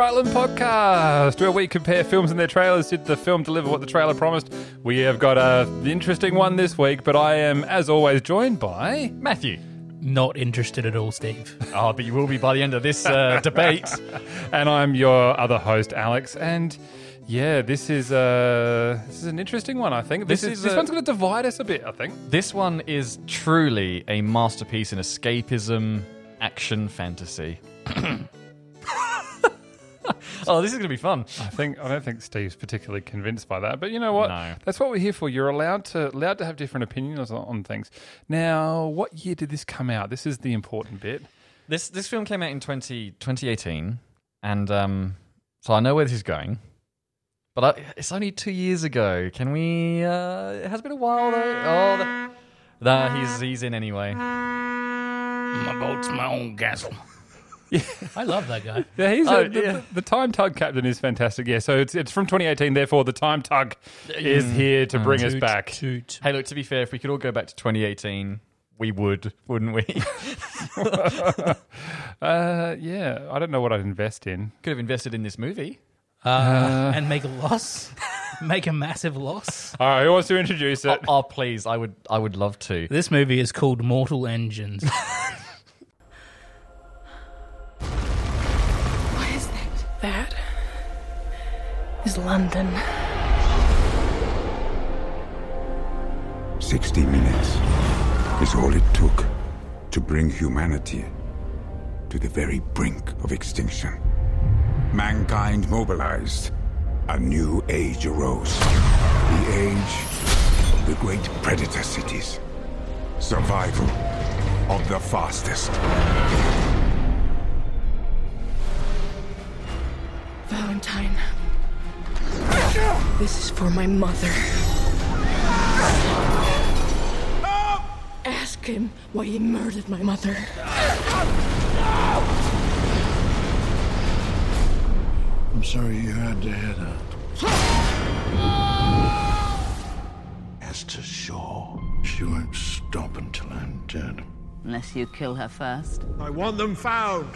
Island podcast, where we compare films and their trailers. Did the film deliver what the trailer promised? We have got a interesting one this week, but I am, as always, joined by Matthew. Not interested at all, Steve. Oh, but you will be by the end of this uh, debate. and I'm your other host, Alex. And yeah, this is uh, this is an interesting one. I think this, This is is this a- one's going to divide us a bit. I think. This one is truly a masterpiece in escapism, action, fantasy. oh, this is going to be fun. I think I don't think Steve's particularly convinced by that, but you know what? No. That's what we're here for. You're allowed to allowed to have different opinions on, on things. Now, what year did this come out? This is the important bit. This this film came out in 20, 2018, and um, so I know where this is going. But I, it's only two years ago. Can we? Uh, it has been a while though. Oh, the, nah, he's he's in anyway. My boat's my own gasel. I love that guy. Yeah, he's Oh, a, the, yeah. the, the time tug captain is fantastic. Yeah, so it's it's from 2018. Therefore, the time tug is here to bring us Toot, back. Toot. Hey, look. To be fair, if we could all go back to 2018, we would, wouldn't we? Uh, yeah, I don't know what I'd invest in. could have invested in this movie. Uh, and make a loss. make a massive loss. All right, who wants to introduce it? Oh, oh, please, I would, I would love to. This movie is called Mortal Engines. Is London. 60 minutes is all it took to bring humanity to the very brink of extinction. Mankind mobilized. A new age arose. The age of the great predator cities. Survival of the fastest. Valentine. This is for my mother. Ask him why he murdered my mother. I'm sorry you had to hear that. As to Shaw, she won't stop until I'm dead. Unless you kill her first. I want them found.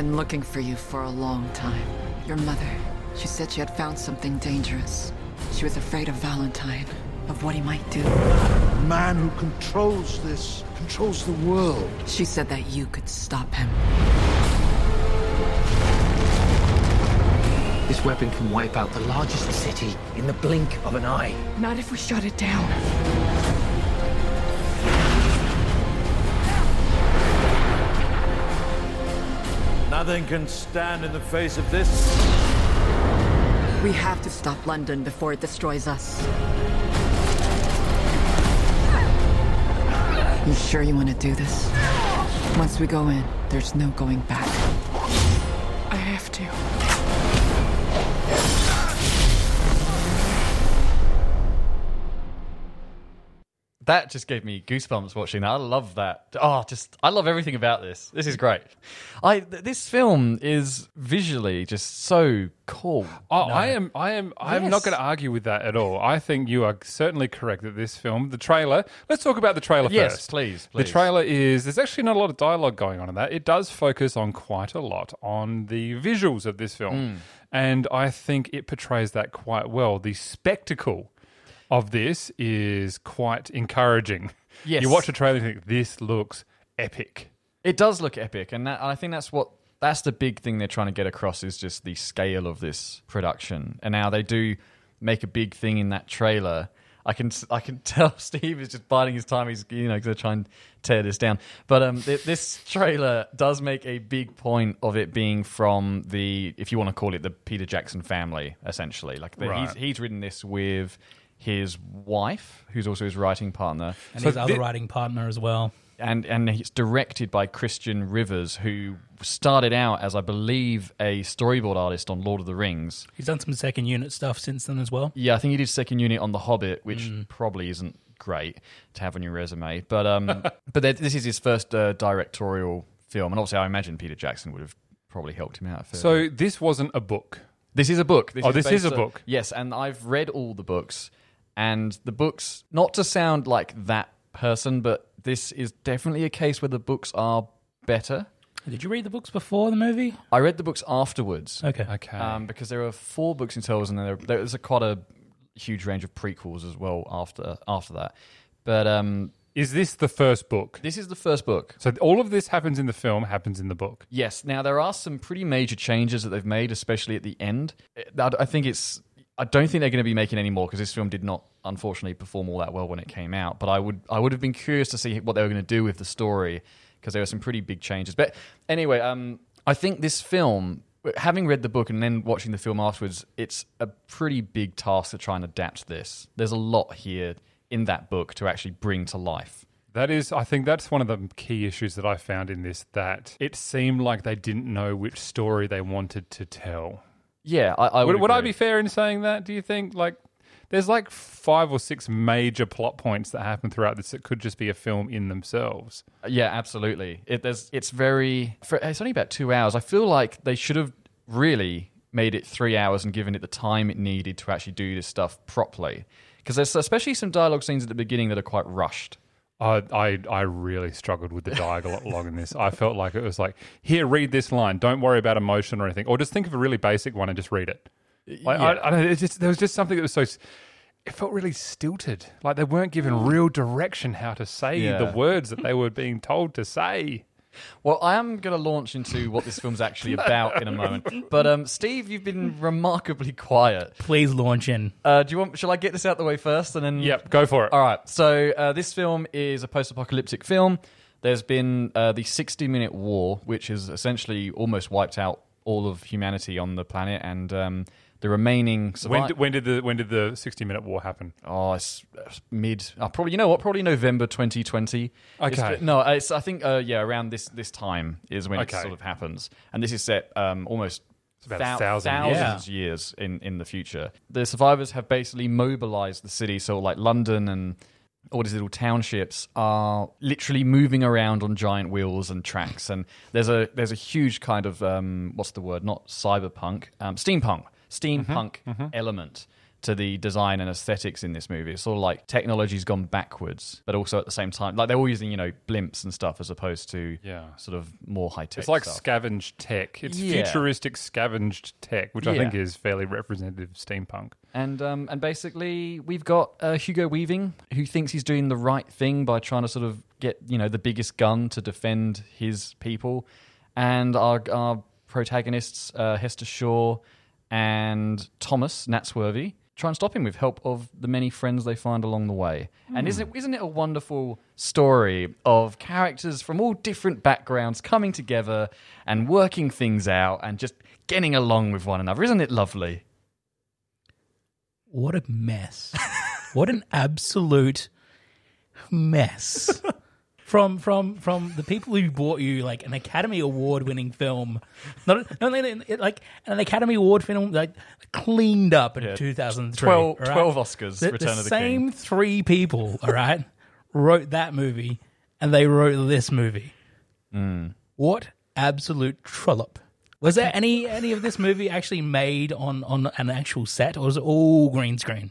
Been looking for you for a long time. Your mother, she said she had found something dangerous. She was afraid of Valentine, of what he might do. The man who controls this controls the world. She said that you could stop him. This weapon can wipe out the largest city in the blink of an eye. Not if we shut it down. Nothing can stand in the face of this. We have to stop London before it destroys us. You sure you want to do this? Once we go in, there's no going back. I have to. That just gave me goosebumps watching that. I love that. Oh, just I love everything about this. This is great. I th- this film is visually just so cool. Oh, I am. I am. I'm not going to argue with that at all. I think you are certainly correct that this film, the trailer. Let's talk about the trailer Yes, first. please, please. The trailer is. There's actually not a lot of dialogue going on in that. It does focus on quite a lot on the visuals of this film, Hmm. and I think it portrays that quite well. The spectacle of this is quite encouraging. Yes. You watch a trailer and think this looks epic. It does look epic, and that, I think that's what that's the big thing they're trying to get across is just the scale of this production. And now they do make a big thing in that trailer. I can I can tell Steve is just biding his time. He's you know going to try and tear this down. But um, th- this trailer does make a big point of it being from the if you want to call it the Peter Jackson family, essentially. Like the, Right. he's he's written this with his wife, who's also his writing partner And So his other thi- writing partner as well. and and it's directed by Christian Rivers, who started out as I believe a storyboard artist on Lord of the Rings. He's done some second unit stuff since then as well. Yeah, I think he did second unit on The Hobbit, which probably isn't great to have on your resume. But um, but this is his first uh, directorial film, and obviously I imagine Peter Jackson would have probably helped him out. So this wasn't a book. This is a book. This Oh, this is a on- book. Yes, and I've read all the books, and the books. Not to sound like that person, but this is definitely a case where the books are better. Did you read the books before the movie? I read the books afterwards. Okay. Okay. Um, because there are four books in total, and there, there's a quite a huge range of prequels as well after after that. But um, is this the first book? this is the first book. So all of this happens in the film, happens in the book. Yes. Now there are some pretty major changes that they've made, especially at the end. I I think it's. I don't think they're going to be making any more because this film did not, unfortunately, perform all that well when it came out. But I would, I would have been curious to see what they were going to do with the story because there were some pretty big changes. But anyway, um, I think this film, having read the book and then watching the film afterwards, it's a pretty big task to try and adapt this. There's a lot here in that book to actually bring to life. That is, I think that's one of the key issues that I found in this. That it seemed like they didn't know which story they wanted to tell. Yeah, I, I would. Would, would I be fair in saying that? Do you think like there's like five or six major plot points that happen throughout this that could just be a film in themselves? Uh, yeah, absolutely. It, there's, it's very. For, it's only about two hours. I feel like they should have really made it three hours and given it the time it needed to actually do this stuff properly. Because there's especially some dialogue scenes at the beginning that are quite rushed. I, I I really struggled with the dialogue in this. I felt like it was like, here, read this line. Don't worry about emotion or anything, or just think of a really basic one and just read it. Like, I, I don't know, it's just there was just something that was so. It felt really stilted. Like they weren't given real direction how to say Yeah. the words that they were being told to say. Well, I am going to launch into what this film's actually about in a moment. But um, Steve, you've been remarkably quiet. Please launch in. Uh, do you want? Shall I get this out the way first, and then? Yep, go for it. All right. So uh, this film is a post-apocalyptic film. There's been uh, the 60-minute war, which has essentially almost wiped out all of humanity on the planet, and um, the remaining. When, did- when did the when did the sixty minute war happen? Oh, it's it's mid. Uh, probably, you know what? Probably November 2020. Okay. It's- no, it's, I think uh, yeah, around this this time is when Okay. it sort of happens, and this is set um, almost about a thousand thousands years in in the future. The survivors have basically mobilized the city, so like London and all these little townships are literally moving around on giant wheels and tracks, and there's a there's a huge kind of um, what's the word? Not cyberpunk, um, steampunk, steampunk element to the design and aesthetics in this movie. It's sort of like technology's gone backwards, but also at the same time, like they're all using you know blimps and stuff as opposed to Yeah. sort of more high tech. It's like stuff. scavenged tech. It's Yeah. futuristic scavenged tech, which I think is fairly representative of steampunk. And um, and basically, we've got uh, Hugo Weaving, who thinks he's doing the right thing by trying to sort of get you know the biggest gun to defend his people, and our our protagonists uh, Hester Shaw and Thomas Natsworthy try and stop him with help of the many friends they find along the way. And isn't it, isn't it a wonderful story of characters from all different backgrounds coming together and working things out and just getting along with one another? Isn't it lovely? What a mess. what an absolute mess. From from from the people who bought you like an Academy Award winning film, not, not only- like an Academy Award film like cleaned up in Yeah, 2003. 12 all right? 12 Oscars, The, Return the of the same three people, all right, wrote that movie, and they wrote this movie. Mm. What absolute trollop! Was there any any of this movie actually made on on an actual set, or was it all green screen?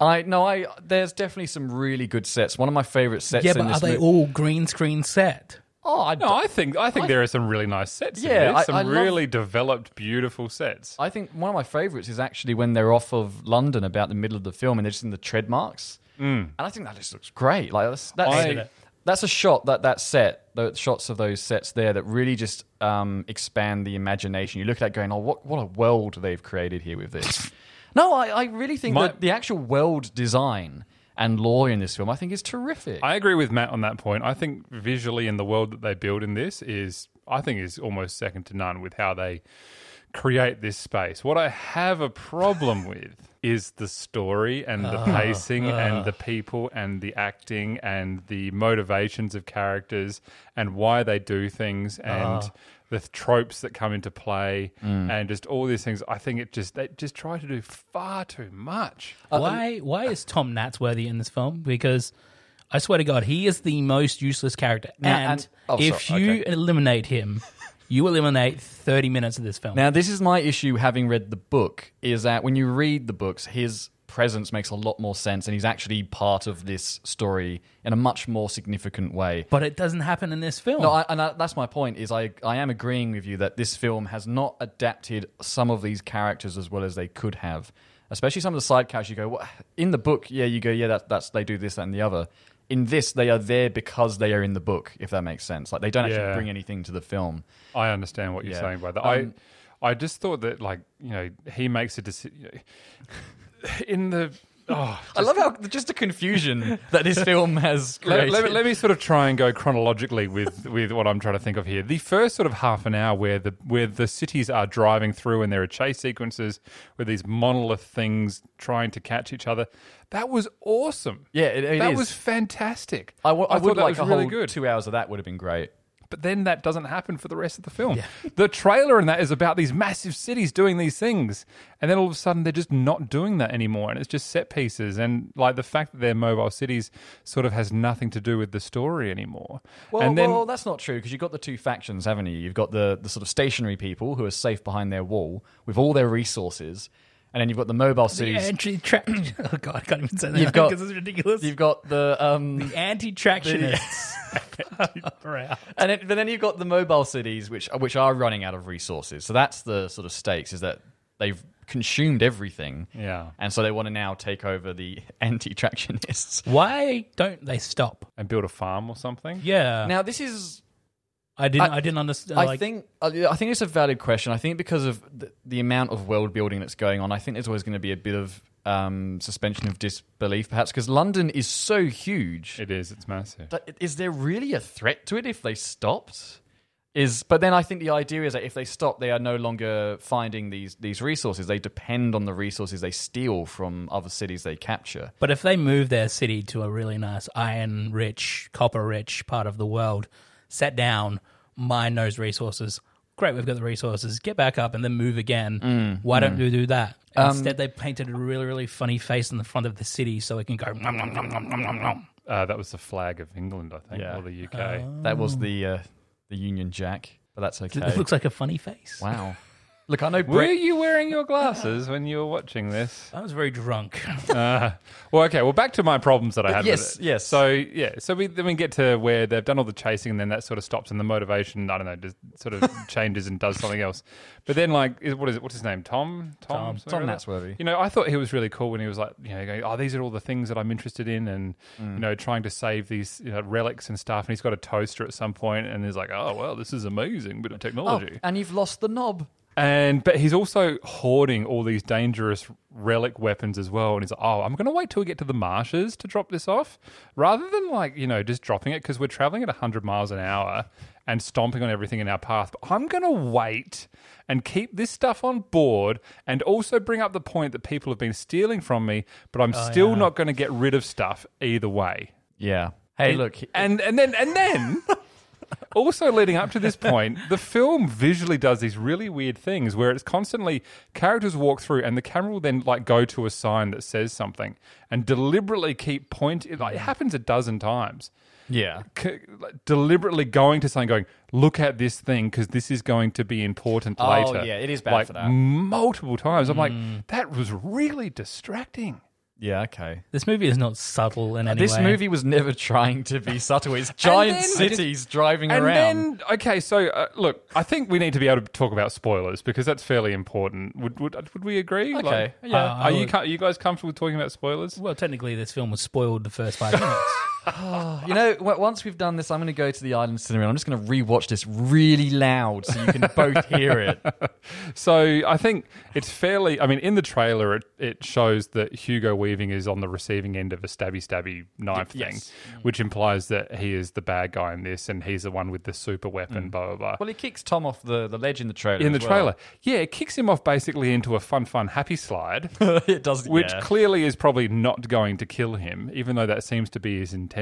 I no, I there's definitely some really good sets. One of my favorite sets yeah, in but are they mo- all green screen set? Oh, I, No, I think I think there are some really nice sets. Yeah, in this. I- some I love- really developed, beautiful sets. I think one of my favorites is actually when they're off of London about the middle of the film and they're just in the tread marks. Mm. And I think that just looks great. Like that's that's, Hated that's a shot that that set, the shots of those sets there that really just um, expand the imagination. You look at that going, oh, what what a world they've created here with this. No, I, I really think My- that the actual world design and lore in this film, I think, is terrific. I agree with Matt on that point. I think visually in the world that they build in this is, I think, is almost second to none with how they create this space. What I have a problem with is the story and the ah. pacing and the ah. people and the acting and the motivations of characters and why they do things and ah. the tropes that come into play mm. and just all these things. I think it just they just try to do far too much. Uh, why why is Tom Natsworthy in this film? Because I swear to God, he is the most useless character. Now- and and- oh, if sorry, you okay. eliminate him, you eliminate 30 minutes of this film. Now, this is my issue having read the book is that when you read the books, his presence makes a lot more sense and he's actually part of this story in a much more significant way. but it doesn't happen in this film. No, I, and I, that's my point. Is I I am agreeing with you that this film has not adapted some of these characters as well as they could have, especially some of the side characters. You go what? in the book, yeah, you go, yeah, that, that's they do this, that, and the other. In this, they are there because they are in the book. If that makes sense, like they don't actually Yeah. bring anything to the film. I understand what you're Yeah. saying by that. Um, I I just thought that like you know he makes a decision in the. Oh, I love how just the confusion that this film has let, created. let, me- let me sort of try and go chronologically with, with what I'm trying to think of here. The first sort of half an hour where the where the cities are driving through and there are chase sequences with these monolith things trying to catch each other. That was awesome. Yeah, it- it that is. was fantastic. I, w- I thought would that like was a really whole good. two hours of that would have been great. But then that doesn't happen for the rest of the film. The trailer in that is about these massive cities doing these things, and then all of a sudden they're just not doing that anymore, and it's just set pieces. And like the fact that they're mobile cities sort of has nothing to do with the story anymore. Well, and then well, that's not true because you've got the two factions, haven't you? You've got the, the sort of stationary people who are safe behind their wall with all their resources, and then you've got the mobile the cities. anti track. Oh god, I can't even say that You've got- because it's ridiculous. You've got the um, anti tractionists. Around. and then, but then you've got the mobile cities which which are running out of resources. So that's the sort of stakes is that they've consumed everything, yeah, and so they want to now take over the anti-tractionists. Why don't they stop? and build a farm or something. Yeah, Now this is I didn't. I- I, didn't understand. I like, think I I think it's a valid question. I think because of the, the amount of world building that's going on, I think there's always going to be a bit of um, suspension of disbelief, perhaps because London is so huge. It is. It's massive. that- Is there really a threat to it if they stopped? Is but then I think the idea is that if they stop, they are no longer finding these these resources. They depend on the resources they steal from other cities they capture. But if they move their city to a really nice iron rich, copper rich part of the world, set down, mine those resources, great, we've got the resources, get back up and then move again. Why don't you do that? Instead, they painted a really, really funny face in the front of the city so it can go. "Nom, nom, nom, nom, nom, nom, nom." Uh, that was the flag of England, I think, Yeah. or the UK. That was the uh, the Union Jack, but that's okay. It looks like a funny face. wow. Look, I know Were you wearing your glasses when you were watching this? I was very drunk. Uh, well, okay. Well, back to my problems that I had. Yes, with it. yes. So yeah, so we then we get to where they've done all the chasing, and then that sort of stops, and the motivation, I don't know, just sort of changes and does something else. But then, like, is- what is it? What's his name? Tom. Tom. something Tom or other? Natsworthy. You know, I thought he was really cool when he was like, you know, going, oh, these are all the things that I'm interested in, and Mm. you know, trying to save these you know, relics and stuff. And he's got a toaster at some point, and he's like, oh, well, this is amazing bit of Oh, technology. and you've lost the knob. And but he's also hoarding all these dangerous relic weapons as well. And he's like, "Oh, I'm going to wait till we get to the marshes to drop this off, rather than like you know just dropping it because we're traveling at 100 miles an hour and stomping on everything in our path. But I'm going to wait and keep this stuff on board, and also bring up the point that people have been stealing from me, but I'm oh, still yeah. not going to get rid of stuff either way." Yeah. Hey, And- look. and and then and then also leading up to this point, the film visually does these really weird things where it's constantly characters walk through and the camera will then like go to a sign that says something and deliberately keep pointing. Like, it happens a dozen times. yeah. C- like, deliberately going to something, going, "Look at this thing because this is going to be important Oh, later." yeah, it is bad like, for that. Multiple times, I'm like, mm. that was really distracting. Yeah, okay. this movie is not subtle in any This way. movie was never trying to be subtle. It's giant then- cities driving And around. then, okay, so uh, look, I think we need to be able to talk about spoilers because that's fairly important. Would would, would we agree? okay. Like, yeah. Uh, are you would- co- are you guys comfortable with talking about spoilers? Well, technically, this film was spoiled the first five minutes. You know, once we've done this, I'm going to go to the island cinema and I'm just going to rewatch this really loud so you can both hear it. So I think it's fairly. I mean, in the trailer, it, it shows that Hugo Weaving is on the receiving end of a stabby stabby knife Y- thing, yes. Mm. which implies that he is the bad guy in this, and he's the one with the super weapon. Mm. Blah blah blah. Well, he kicks Tom off the, the ledge in the trailer. in the well. trailer, yeah, it kicks him off basically into a fun, fun, happy slide. it does. which yeah. clearly is probably not going to kill him, even though that seems to be his intention.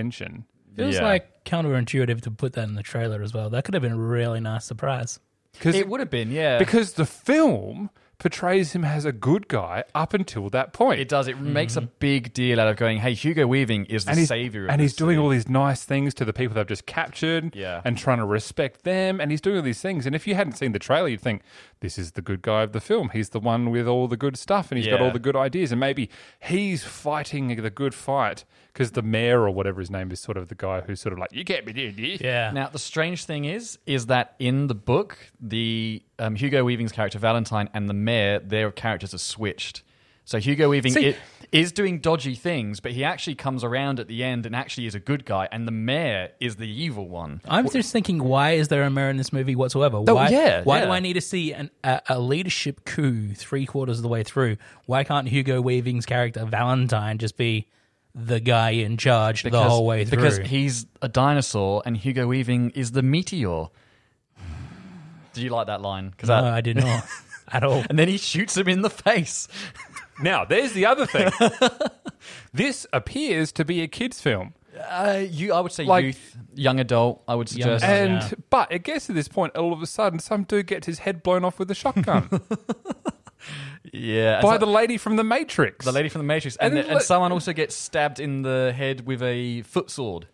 Feels Yeah. like counterintuitive to put that in the trailer as well. That could have been a really nice surprise. Because it would have been, yeah. because the film portrays him as a good guy up until that point. It does. It mm-hmm. makes a big deal out of going, "Hey, Hugo Weaving is the and he's, savior," of and this he's doing city. all these nice things to the people they've just captured Yeah. and trying to respect them and he's doing all these things and if you hadn't seen the trailer you'd think this is the good guy of the film he's the one with all the good stuff and he's got Yeah. all the good ideas and maybe he's fighting the good fight because the mayor or whatever his name is sort of the guy who's sort of like you can't be doing this Yeah. Now, the strange thing is, is that in the book, the um, Hugo Weaving's character Valentine and the mayor, their characters are switched. So Hugo Weaving See- i- is doing dodgy things, but he actually comes around at the end and actually is a good guy, and the mayor is the evil one. I'm just thinking, why is there a mayor in this movie whatsoever? Oh, Why, yeah, why yeah. do I need to see an, a, a leadership coup three quarters of the way through? Why can't Hugo Weaving's character Valentine just be the guy in charge the whole way through? Because he's a dinosaur, and Hugo Weaving is the meteor. Do you like that line? Because no, I did not at all. and then he shoots him in the face. now there's the other thing this appears to be a kids film Uh, you, I would say Like- youth, young adult. I would suggest. adult. and Yeah. but it gets to this point all of a sudden some dude gets his head blown off with a shotgun yeah, by so- the lady from the matrix the lady from the Matrix, and, And and, then someone also gets stabbed in the head with a foot sword.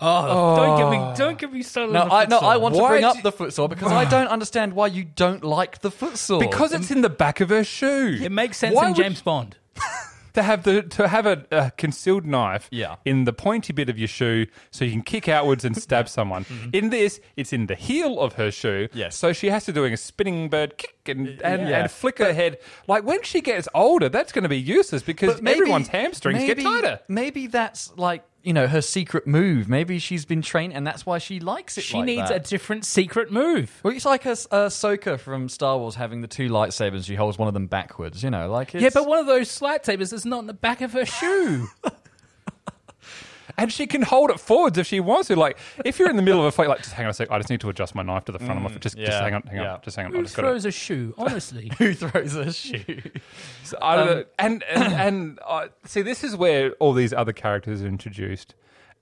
Oh, oh. don't get me, don't get me started. No, on the I no, I sword. want to bring up do- the foot sword because I don't understand why you don't like the foot sword. because it's in the back of her shoe It makes sense Why in would- James Bond. to have the to have a, a concealed knife Yeah. in the pointy bit of your shoe so you can kick outwards and stab someone. In this, it's in the heel of her shoe. Mm-hmm. Yes. So she has to doing a spinning bird kick and and, Yeah. and flick her head. Like when she gets older, that's going to be useless because maybe- everyone's hamstrings get tighter. Maybe that's like you know her secret move. Maybe she's been trained, and that's why she likes it. She like needs that. a different secret move. Well, it's like a, a Ahsoka from Star Wars having the two lightsabers. She holds one of them backwards. You know, like it's, Yeah, but one of those lightsabers is not in the back of her shoe. And she can hold it forwards if she wants to. Like if you're in the middle of a fight, like just hang on a sec. I just need to adjust my knife to the front of my. Just, just yeah, hang on, hang yeah. on, just hang on. Who just gotta- throws a shoe? Honestly, who throws a shoe? So I don't Um, know. And and, and uh, see, this is where all these other characters are introduced,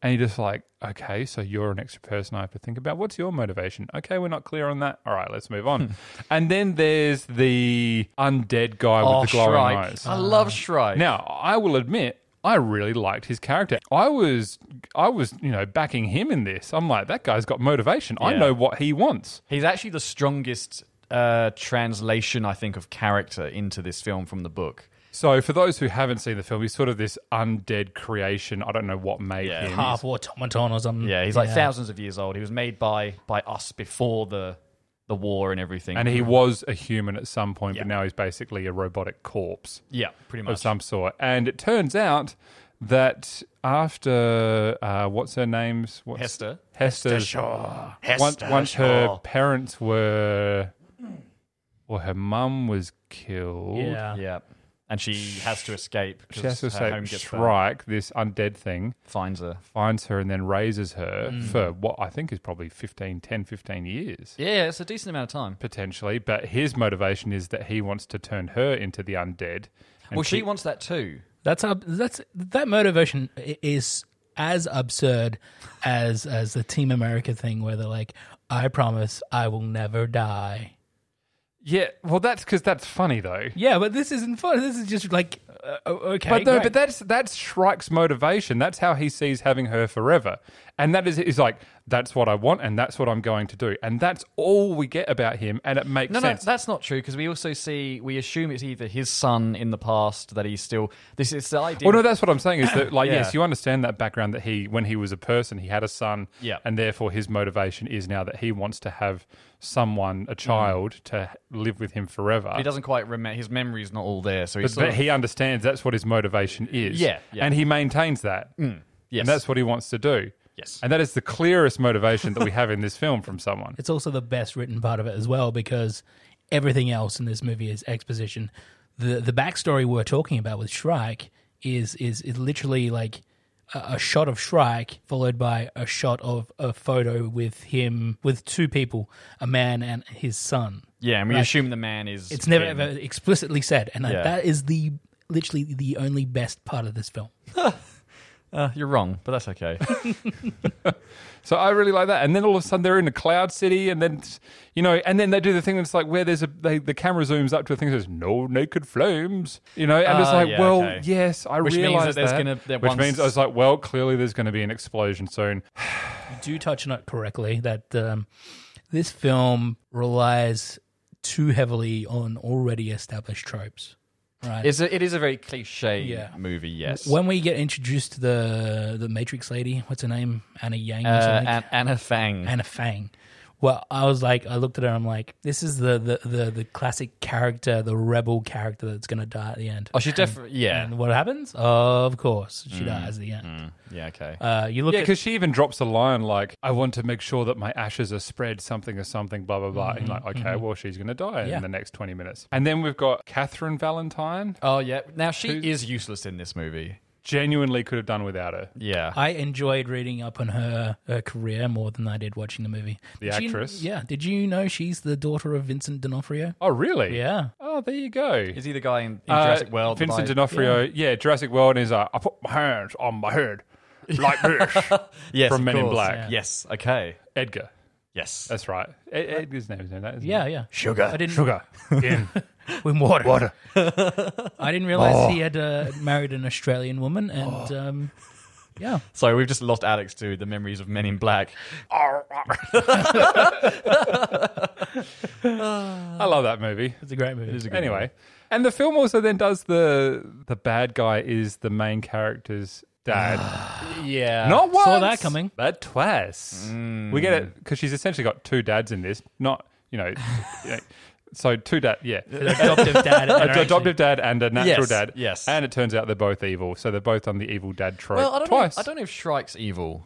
and you're just like, okay, so you're an extra person I have to think about. What's your motivation? Okay, we're not clear on that. All right, let's move on. and then there's the undead guy oh, with the glowing Shrike! eyes. I love Shrike. Now, I will admit. I really liked his character. I was, I was, you know, backing him in this. I'm like, that guy's got motivation. I Yeah. know what he wants. He's actually the strongest uh, translation, I think, of character into this film from the book. So, for those who haven't seen the film, he's sort of this undead creation. I don't know what made Yeah. him. half automaton or something. Yeah, he's like thousands of years old. He was made by by us before the the war and everything. And he was a human at some point, Yeah. but now he's basically a robotic corpse yeah, pretty much. of some sort. And it turns out that after uh, what's her name's what's, Hester. Hester's Shaw. once, Hester once her Shaw. parents were, or her mum was killed. yeah. Yeah, and she has to escape. She has to escape. her home say. Shrike, this undead thing, finds her. finds her and then raises her Mm. for what I think is probably 15, 10, 15 years. Yeah, it's a decent amount of time. Potentially, but his motivation is that he wants to turn her into the undead. Well, she keep- wants that too. That's ab- that's that motivation is as absurd as as the Team America thing, where they're like, "I promise I will never die." Yeah, well, that's because that's funny though. Yeah, but this isn't fun. This is just like, uh, okay, but no, great. but that's that's Shrike's motivation. That's how he sees having her forever, and that is is like that's what I want, and that's what I'm going to do, and that's all we get about him, and it makes No, no, that's not true because we also see we assume it's either his son in the past that he's still. This is the idea. well, no, that's what I'm saying is that, like, Yeah. yes, you understand that background that he, when he was a person, he had a son, Yeah. and therefore his motivation is now that he wants to have someone, a mm. child, to live with him forever. he doesn't quite remember. His memory's not all there, so he's but, but of- he understands that's what his motivation is. Yeah, yeah. and he maintains that. Mm. yes. And that's what he wants to do. Yes. And that is the clearest motivation that we have in this film from someone. it's also the best written part of it as well because everything else in this movie is exposition. The the backstory we're talking about with Shrike is is is literally like a, a shot of Shrike followed by a shot of a photo with him with two people, a man and his son. yeah, and we Right. assume the man is. It's never him. ever explicitly said, and Yeah. that is the literally the only best part of this film. Uh, you're wrong, but that's okay. So I really like that. And then all of a sudden they're in a cloud city, and then you know, and then they do the thing that's like where there's a they, the camera zooms up to a thing that says "No naked flames," you know, and it's Ah, like, yeah, well, okay. yes, I Which means that realize there's that, gonna- that which once- means I was like, well, clearly there's going to be an explosion soon. You do touch on it correctly that um, this film relies too heavily on already established tropes. Right. It's a, it is a very cliche Yeah. movie, yes. when we get introduced to the the Matrix lady, what's her name? Anna Yang or uh, something? An- Anna Fang. Anna Fang. Well, I was like, I looked at her. And I'm like, this is the the the, the classic character, the rebel character that's going to die at the end. Oh, she's definitely- yeah. And what happens? Of course, she Mm, dies at the end. yeah, okay. Uh, you look yeah, at because she even drops a line like, "I want to make sure that my ashes are spread, something or something." Blah blah blah. And you're like, okay, mhm. well, she's going to die Yeah. in the next twenty minutes. And then we've got Katherine Valentine. Oh yeah. Now she is useless in this movie. Genuinely could have done without her. Yeah. I enjoyed reading up on her, her career more than I did watching the movie. The Did you- actress? yeah. Did you know she's the daughter of Vincent D'Onofrio? Oh, really? Yeah. Oh, there you go. Is he the guy in, in Uh, Jurassic World? that Vincent I- D'Onofrio. Yeah. Jurassic World is uh, I put my hands on my head like this. Yes, from of Men in course. Black. Yeah. Yes. Okay. Edgar. Yes. That's right. Ed, Edgar's name is that. Isn't Yeah, it? yeah. Sugar. I didn't, Sugar in with water. water. I didn't realize Oh. he had uh, married an Australian woman, and um, yeah, Sorry, we've just lost Alex to the memories of Men in Black. I love that movie. it's a great movie. It is a good Anyway, movie. and the film also then does the the bad guy is the main character's dad. Yeah. Not once. Saw that coming. But twice. Mm. We get it because she's essentially got two dads in this. Not you know. you know, so two dad, yeah, An adoptive dad. An actually- adoptive dad and a natural Yes, dad. yes. and it turns out they're both evil. So they're both on the evil dad trope Well, I don't twice. know. I don't know if Shrike's evil.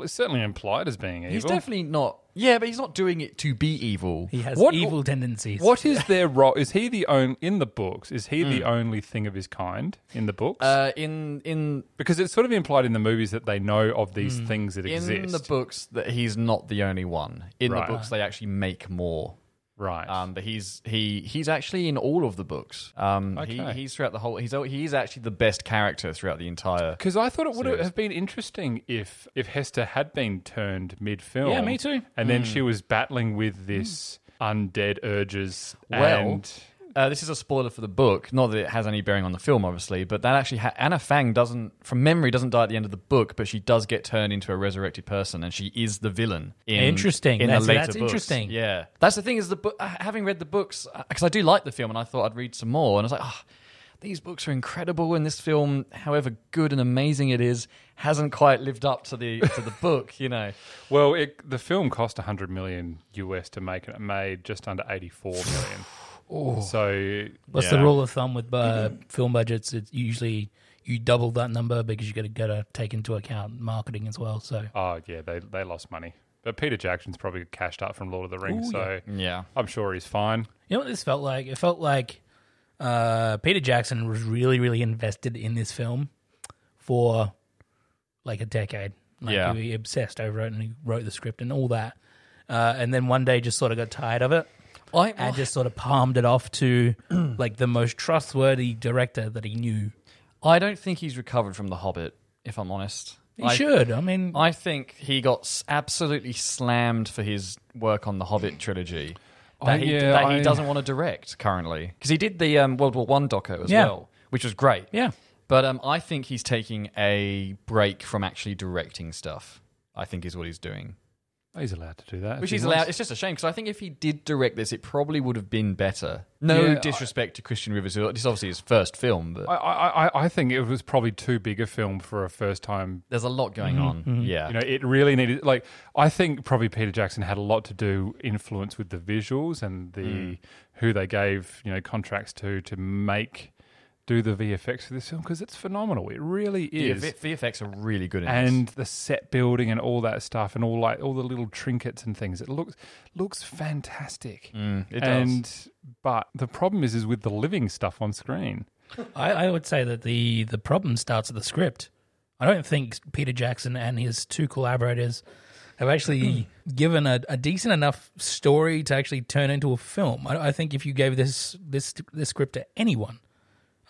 Well, it's certainly implied as being evil. He's definitely not. Yeah, but he's not doing it to be evil. He has What- evil tendencies. What is their role? Is he the only in the books? Is he the only thing of his kind in the books? Hmm. Uh, in in because it's sort of implied in the movies that they know of these things that exist. in exist. the books that he's not the only one. In Right. the books, they actually make more. Right? Um, but he's he he's actually in all of the books. Um, he, Okay. he's throughout the whole. He's he's actually the best character throughout the entire. Because I thought it would Series. have been interesting if if Hester had been turned mid film. Yeah, me too. And then she was battling with this undead urges. Well, and Uh, this is a spoiler for the book. Not that it has any bearing on the film, obviously, but that actually ha- Anna Fang doesn't, from memory, doesn't die at the end of the book, but she does get turned into a resurrected person, and she is the villain. In, Interesting. In That's- the later that's books. interesting. Yeah, that's the thing is the book. uh, Having read the books, because I do like the film, and I thought I'd read some more, and I was like, oh, these books are incredible, and this film, however good and amazing it is, hasn't quite lived up to the to the book. You know. well, it, the film cost 100 million US to make, and it made just under 84 million. So What's yeah. the rule of thumb with uh, film budgets? It's usually you double that number because you got to got to take into account marketing as well. So Oh yeah, they they lost money. But Peter Jackson's probably cashed up from Lord of the Rings, Ooh, so Yeah. I'm sure he's fine. you know what this felt like? It felt like uh, Peter Jackson was really, really invested in this film for like a decade. Like Yeah. he obsessed over it and he wrote the script and all that. Uh, and then one day just sort of got tired of it I, and just sort of palmed it off to like the most trustworthy director that he knew. I don't think he's recovered from The Hobbit, if I'm honest. He I, should. I mean, I think he got s- absolutely slammed for his work on the Hobbit trilogy. That, I- he, yeah, that I- he doesn't want to direct currently because he did the um, World War One doco as Yeah. well, which was great. yeah. But um, I think he's taking a break from actually directing stuff. I think is what he's doing, He's allowed to do that. which he he's allowed. It's just a shame because I think if he did direct this, it probably would have been better. No Yeah, disrespect to Christian Rivers, this is obviously his first film, but I, I, I- I think it was probably too big a film for a first time. there's a lot going on. Yeah, You know, it really needed like I think probably Peter Jackson had a lot to do influence with the visuals and the Mm. who they gave you know contracts to to make do the VFX for this film because it's phenomenal. It really Yeah, is. V- VFX are really good in this. and the set building and all that stuff and all like all the little trinkets and things. It looks looks fantastic. Mm, it does. but the problem is is with the living stuff on screen. I, I would say that the the problem starts at the script. I don't think Peter Jackson and his two collaborators have actually given a, a decent enough story to actually turn into a film. I, I think if you gave this this this script to anyone,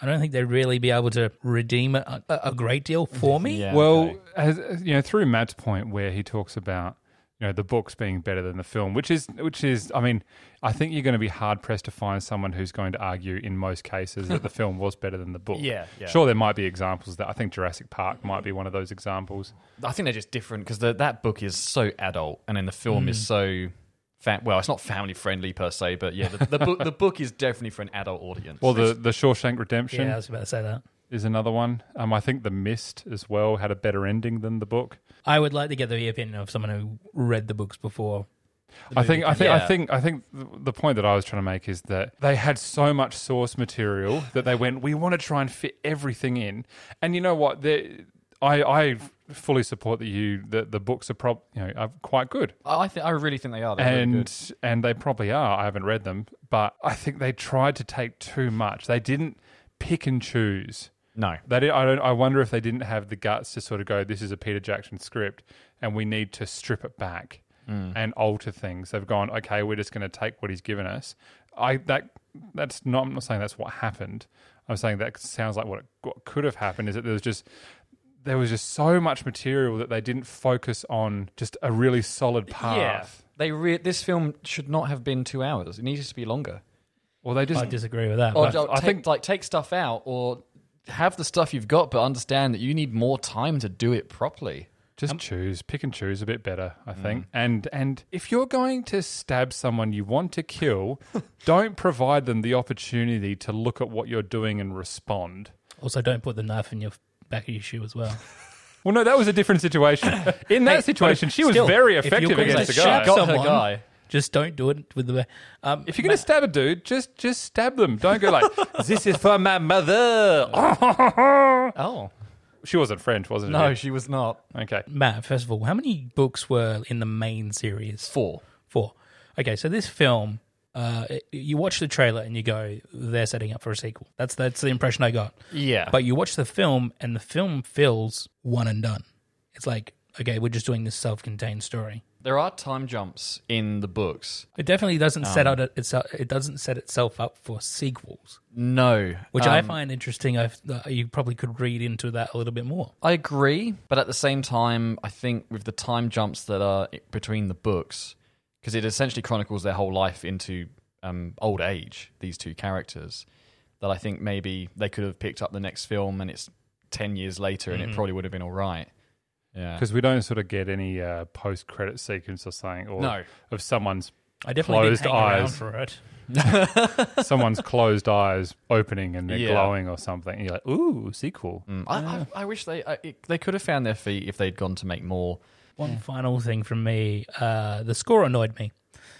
I don't think they'd really be able to redeem it a, a great deal for me. Yeah. well, okay. as, as, you know, through Matt's point where he talks about you know the books being better than the film, which is which is, I mean, I think you're going to be hard pressed to find someone who's going to argue in most cases that the film was better than the book. Yeah, yeah. Sure, there might be examples that I think Jurassic Park might be one of those examples. I think they're just different because that book is so adult, and then the film is mm. so. Fa- well, it's not family friendly per se, but yeah, the, the book the book is definitely for an adult audience. Well, the the Shawshank Redemption Yeah, I was about to say that. is another one. Um, I think The Mist as well had a better ending than the book. I would like to get the opinion of someone who read the books before. I think, I think, Yeah. I think, I think the- the point that I was trying to make is that they had so much source material that they went, we want to try and fit everything in. And you know what? They- I, I fully support that you that the books are prob, you know, are quite good, I think I really think they are. They're really and good. and they probably are. I haven't read them, but I think they tried to take too much. They didn't pick and choose. no, They did, I don't. I wonder if they didn't have the guts to sort of go, "This is a Peter Jackson script, and we need to strip it back mm. and alter things." They've gone, "Okay, we're just going to take what he's given us." I that that's not. I'm not saying that's what happened. I'm saying that sounds like what, it, what could have happened is that there was just there was just so much material that they didn't focus on just a really solid path. Yeah, they re- this film should not have been two hours. It needs to be longer. Or they just I disagree with that. Or, but- or I take, think- like take stuff out, or have the stuff you've got, but understand that you need more time to do it properly. Just um, choose, pick and choose a bit better, I mm. think. And and if you're going to stab someone you want to kill, don't provide them the opportunity to look at what you're doing and respond. also, don't put the knife in your back of your shoe as well. Well, no, that was a different situation. In that Hey, situation, but she was still, very if you're effective going against to the guy. shoot Got her someone, guy. Just don't do it with the. Um, If you're going to stab a dude, just just stab them. Don't go like, "This is for my mother." Oh she wasn't French, wasn't it? no, she? she was not. Okay. Matt, first of all, how many books were in the main series? Four. Four. Okay, so this film, uh, you watch the trailer and you go, they're setting up for a sequel. That's that's the impression I got. Yeah, But you watch the film, and the film feels one and done. It's like, okay, we're just doing this self-contained story. there are time jumps in the books. It definitely doesn't set Um, out itself. It doesn't set itself up for sequels, No, which I Um, find interesting. I you probably could read into that a little bit more. I agree, but at the same time, I think with the time jumps that are between the books, because it essentially chronicles their whole life into um, old age, these two characters, that I think maybe they could have picked up the next film and it's 10 years later and it probably would have been all right. Yeah. Because we don't sort of get any uh, post-credit sequence or something, or No. of someone's I definitely Closed didn't hang around eyes. for it. someone's closed eyes opening and they're Yeah. glowing or something. And you're like, ooh, sequel. Mm, I, I, I wish they I, it, they could have found their feet if they'd gone to make more. One final thing from me: uh, the score annoyed me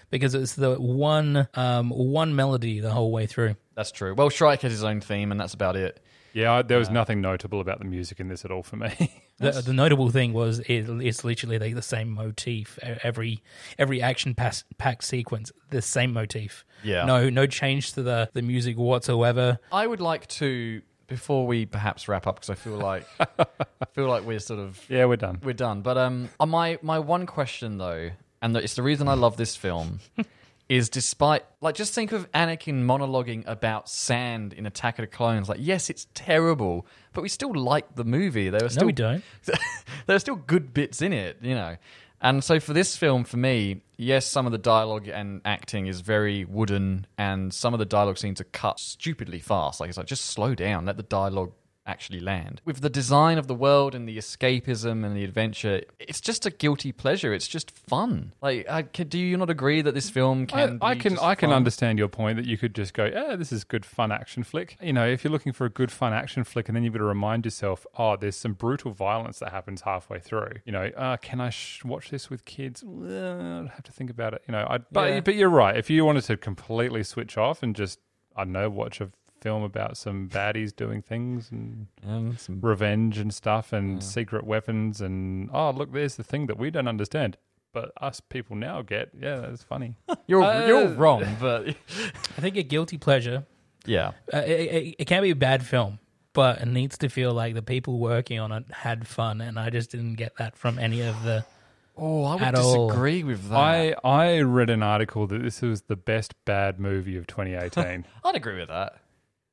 because it's the one um, one melody the whole way through. That's true. Well, Shrike has his own theme, and that's about it. Yeah, I, there was nothing notable about the music in this at all for me. The, the notable thing was it, it's literally like the same motif E- every every action pass, pack sequence, the same motif. Yeah. no no change to the the music whatsoever. I would like to before we perhaps wrap up because I feel like I feel like we're sort of yeah, we're done. we're done. But um, uh, my my one question though, and it's the reason I love this film, is despite like just think of Anakin monologuing about sand in Attack of the Clones. Like, yes, it's terrible, but we still like the movie. There are still no, we don't. there are still good bits in it, you know. And so for this film, for me, yes, some of the dialogue and acting is very wooden, and some of the dialogue scenes are cut stupidly fast. Like it's like just slow down, let the dialogue actually land. With the design of the world and the escapism and the adventure, it's just a guilty pleasure. It's just fun. Like, I, can, do you not agree that this film I, can? I be can just I can fun? understand your point that you could just go, yeah, this is good fun action flick. You know, if you're looking for a good fun action flick, and then you've got to remind yourself, oh, there's some brutal violence that happens halfway through. You know, uh, can I sh- watch this with kids? Well, I'd have to think about it. You know, I, but Yeah. but you're right. If you wanted to completely switch off and just I don't know, watch a film about some baddies doing things and Um, some- revenge and stuff and secret weapons and oh look, there's the thing that we don't understand. But us people now get, yeah, that's funny. you're Uh, you're wrong, but I think a guilty pleasure. yeah. Uh, it, it, it can be a bad film, but it needs to feel like the people working on it had fun, and I just didn't get that from any of the. Oh, I would At all. disagree with that. I I read an article that this was the best bad movie of 2018. I'd agree with that.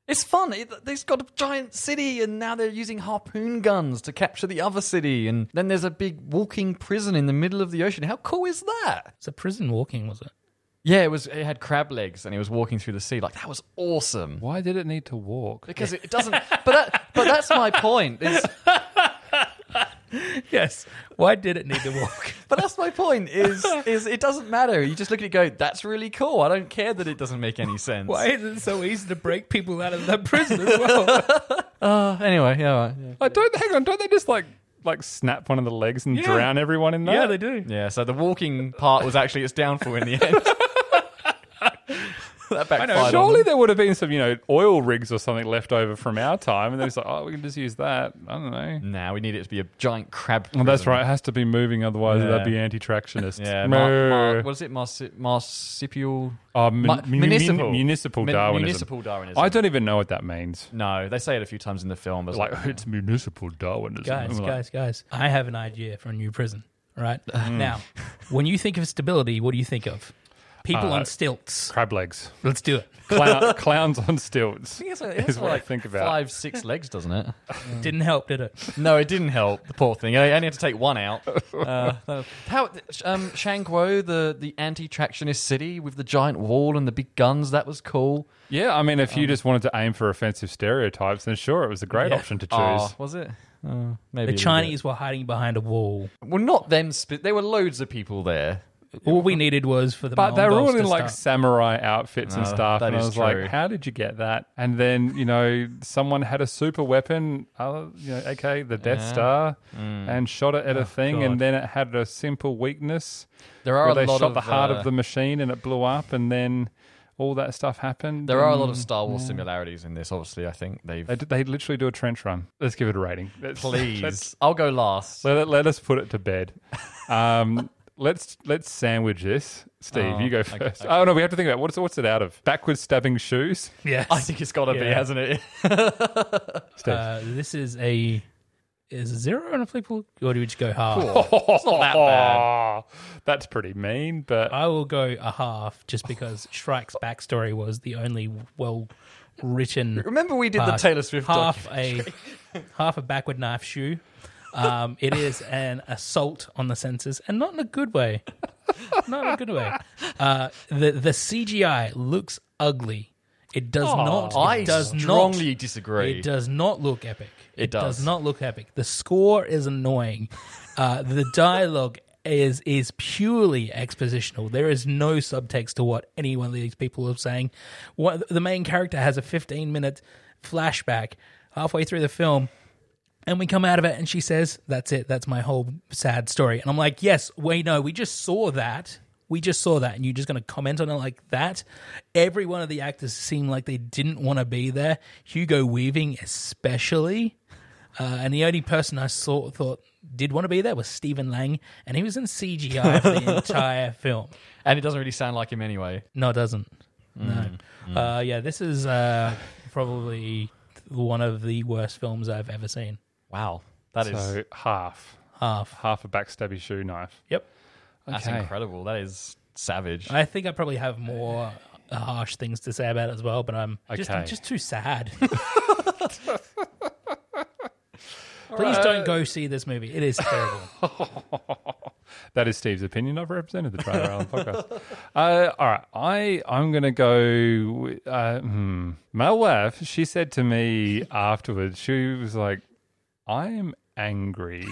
It's fun. It, they've got a giant city, and now they're using harpoon guns to capture the other city. And then there's a big walking prison in the middle of the ocean. How cool is that? It's a prison walking, was it? Yeah, it was. It had crab legs, and it was walking through the sea. Like that was awesome. Why did it need to walk? Because it doesn't. but that, but that's my point. Is Yes. Why did it need to walk? but that's my point. Is is it doesn't matter. You just look at it, and go. That's really cool. I don't care that it doesn't make any sense. Why is it so easy to break people out of that prison as well? Uh, anyway, yeah, all right, yeah. I don't hang on. Don't they just like like snap one of the legs and Yeah. drown everyone in that? yeah, they do. Yeah, so the walking part was actually its downfall in the end. That backfired. on Surely them. there would have been some, you know, oil rigs or something left over from our time, and then it's like, oh, we can just use that. I don't know. Nah, we need it to be a giant crab. Well, that's right. It has to be moving, otherwise Yeah. that'd be anti-tractionist. Yeah, mar- mar- what is it? Marsi- marsupial. Oh, mun- Ma- mun- municipal. municipal Mun- Darwinism. municipal Darwinism. I don't even know what that means. No, they say it a few times in the film. But Like it's municipal Darwinism. Guys, I'm like, guys, guys. I have an idea for a new prison. Right Mm. now, when you think of stability, what do you think of? People Uh, on stilts. crab legs, Let's do it. Clown, clowns on stilts. I think it's, like, is what I think about. five, six legs, doesn't it? Didn't help, did it? no, it didn't help. The poor thing. I only had to take one out. Uh, how um, Shan Guo, the the anti-tractionist city with the giant wall and the big guns, that was cool. Yeah, I mean, if you just wanted to aim for offensive stereotypes, then sure, it was a great Yeah. option to choose. Oh, was it? Uh, maybe The a little Chinese were hiding behind a wall. Well, not them. Spe- there were loads of people there. All we needed was for the But they were all in like start. samurai outfits and No, stuff, that and I is was true. like, "How did you get that?" And then you know, someone had a super weapon, uh, you know, aka the Death Yeah. Star, Mm. and shot it at a thing, God. and then it had a simple weakness. There are where a they lot shot of the heart uh, of the machine, and it blew up, and then all that stuff happened. There are a lot of Star Wars similarities in this. Obviously, I think they've. They, they literally do a trench run. Let's give it a rating. Let's- Please, let's- I'll go last. Let, it- let us put it to bed. Um, let's let's sandwich this. Steve, Oh, you go okay, first. okay. Oh no, we have to think about what's what's it out of? Backwards stabbing shoes. Yes. I think it's got to be, Yeah. hasn't it? Steve. Uh, this is a is a zero on a flippable, or do we just go half? it's not that bad. That's pretty mean, but I will go a half just because Shrike's backstory was the only well written. Remember we did the. Taylor Swift half a half a backward knife shoe. Um, it is an assault on the senses, and not in a good way. Not in a good way. Uh, the the CGI looks ugly. It does not. It I does strongly not, disagree. It does not look epic. It does. not look epic. The score is annoying. Uh, the dialogue is is purely expositional. There is no subtext to what any one of these people are saying. What the main character has a 15 minute flashback halfway through the film. And we come out of it, and she says, "That's it. That's my whole sad story." And I'm like, "Yes, we know. We just saw that. We just saw that, and you're just going to comment on it like that." Every one of the actors seemed like they didn't want to be there. Hugo Weaving, especially, uh, and the only person I saw thought did want to be there was Stephen Lang, and he was in CGI for the entire film. and it doesn't really sound like him anyway. No, it doesn't. No. Uh, yeah, this is uh, probably one of the worst films I've ever seen. Wow, that is so half Half. half a backstabby shoe knife. Yep. that's Okay. incredible. That is savage. I think I probably have more uh, harsh things to say about it as well, but I'm just, I'm Okay. just too sad. Please don't go see this movie. It is terrible. That is Steve's opinion. I've represented the Trailer Island podcast. Uh, all right, I I'm gonna go. with, Uh, hmm. My wife, she said to me afterwards, she was like, "I am angry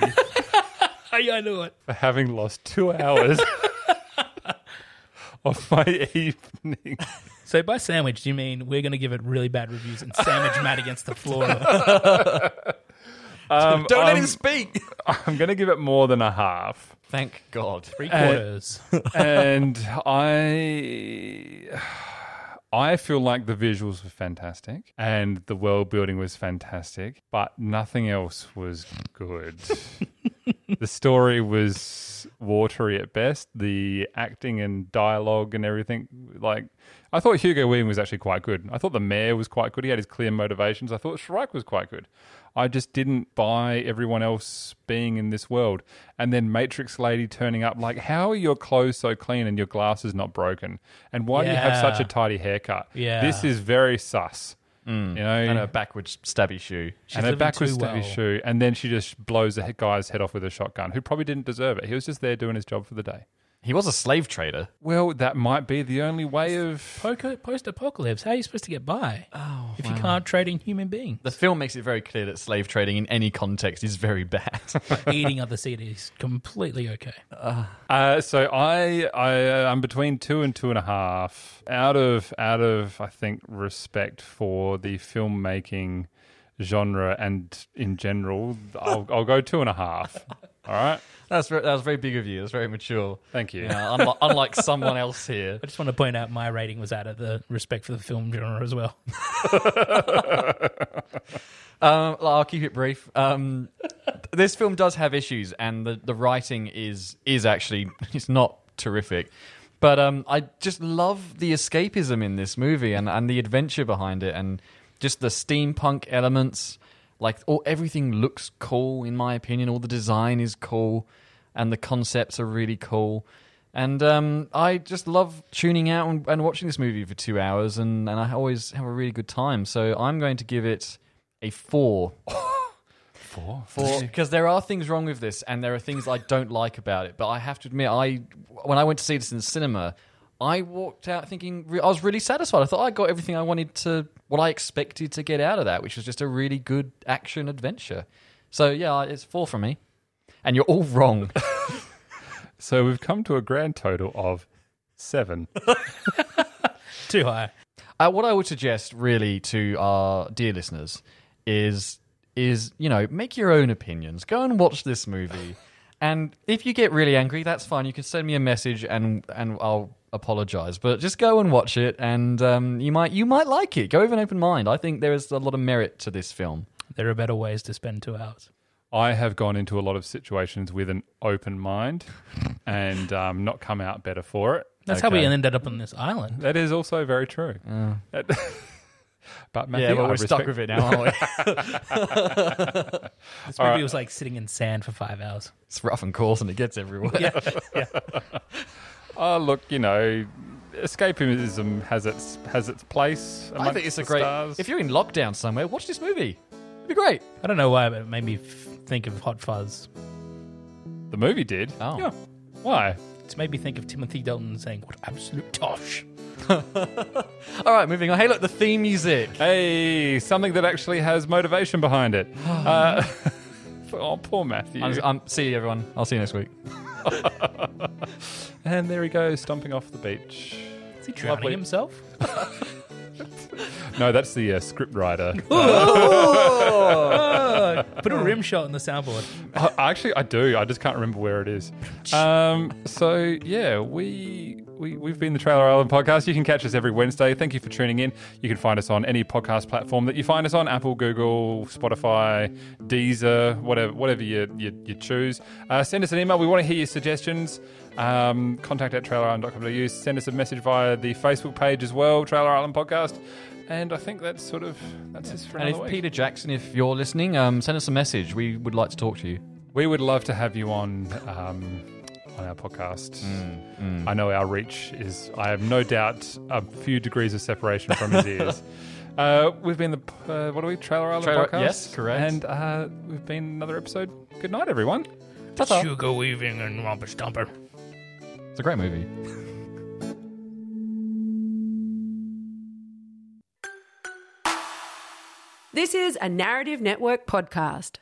I, I knew it. for having lost two hours of my evening." So by sandwich, do you mean we're going to give it really bad reviews and sandwich Matt against the floor? Um, Don't let I'm- him speak. I'm gonna give it more than a half. Thank God. Three quarters. and I I feel like the visuals were fantastic and the world building was fantastic, but nothing else was good. the story was watery at best. The acting and dialogue and everything, like I thought Hugo Weaving was actually quite good. I thought the mayor was quite good. He had his clear motivations. I thought Shrike was quite good. I just didn't buy everyone else being in this world. And then Matrix Lady turning up, like, how are your clothes so clean and your glasses not broken? And why do you have such a tidy haircut? Yeah. This is very sus. You know, Mm. and a backwards stabby shoe. She's and a backwards stabby well. shoe, and then she just blows a guy's head off with a shotgun, who probably didn't deserve it. He was just there doing his job for the day. He was a slave trader. Well, that might be the only way of. Post apocalypse. How are you supposed to get by Oh, if you can't trade in human beings? The film makes it very clear that slave trading in any context is very bad. Eating other cities completely okay. Uh, so I, I, uh, I'm between two and two and a half. Out of, out of, I think, respect for the filmmaking genre and in general, I'll, I'll go two and a half. All right. That's very, that was very big of you. That's very mature. Thank you. Yeah, unlike, unlike someone else here. I just want to point out my rating was out of the respect for the film genre as well. Um, I'll keep it brief. Um, this film does have issues, and the, the writing is is actually it's not terrific. But um, I just love the escapism in this movie and, and the adventure behind it, and just the steampunk elements. Like, all, everything looks cool, in my opinion. All the design is cool, and the concepts are really cool. And um, I just love tuning out and, and watching this movie for two hours, and, and I always have a really good time. So I'm going to give it a four. Because there are things wrong with this, and there are things I don't like about it. But I have to admit, I when I went to see this in the cinema, I walked out thinking I was really satisfied. I thought I got everything I wanted to, what I expected to get out of that, which was just a really good action adventure. So yeah, it's four for me, and you're all wrong. So we've come to a grand total of seven. Too high. Uh, what I would suggest, really, to our dear listeners, is is you know make your own opinions. Go and watch this movie, and if you get really angry, that's fine. You can send me a message, and and I'll apologize. But just go and watch it, and um, you might you might like it. Go with an open mind. I think there is a lot of merit to this film. There are better ways to spend two hours. I have gone into a lot of situations with an open mind and um, not come out better for it. That's how we ended up on this island. That is also very true. That- but Matthew, yeah, well, we're stuck with it now, aren't we? This movie was like sitting in sand for five hours. it's rough and coarse, and it gets everywhere. Oh, look, you know, escapism has its has its place. I think it's a great. stars. If you're in lockdown somewhere, watch this movie. It'd be great. I don't know why, but it made me f- think of Hot Fuzz. the movie did. Oh. Yeah. Why? It's made me think of Timothy Dalton saying, "What absolute tosh." All right, moving on. Hey, look, the theme music. Hey, something that actually has motivation behind it. uh, oh, poor Matthew. I'm, I'm, see you, everyone. I'll see you next week. and there he goes, stomping off the beach. Is he drowning Lovely. himself? No, that's the uh, script writer. Oh, put a rim shot on the soundboard. Uh, actually, I do. I just can't remember where it is. Um, so yeah, we we we've been the Trailer Island podcast. You can catch us every Wednesday. Thank you for tuning in. You can find us on any podcast platform that you find us on: Apple, Google, Spotify, Deezer, whatever whatever you you, you choose. Uh, send us an email. We want to hear your suggestions. Um, contact at trailerisland.com.au. Send us a message via the Facebook page as well, Trailer Island Podcast. And I think that's sort of that's just for And if week. Peter Jackson, if you're listening, um, send us a message. We would like to talk to you. We would love to have you on um, on our podcast. I know our reach is, I have no doubt, a few degrees of separation from his ears. Uh, we've been the, uh, what are we, Trailer Island Trailer- podcast? yes, correct. And uh, we've been another episode. Good night, everyone. Hugo Weaving and Romper Stomper. It's a great movie. This is a Narrative Network podcast.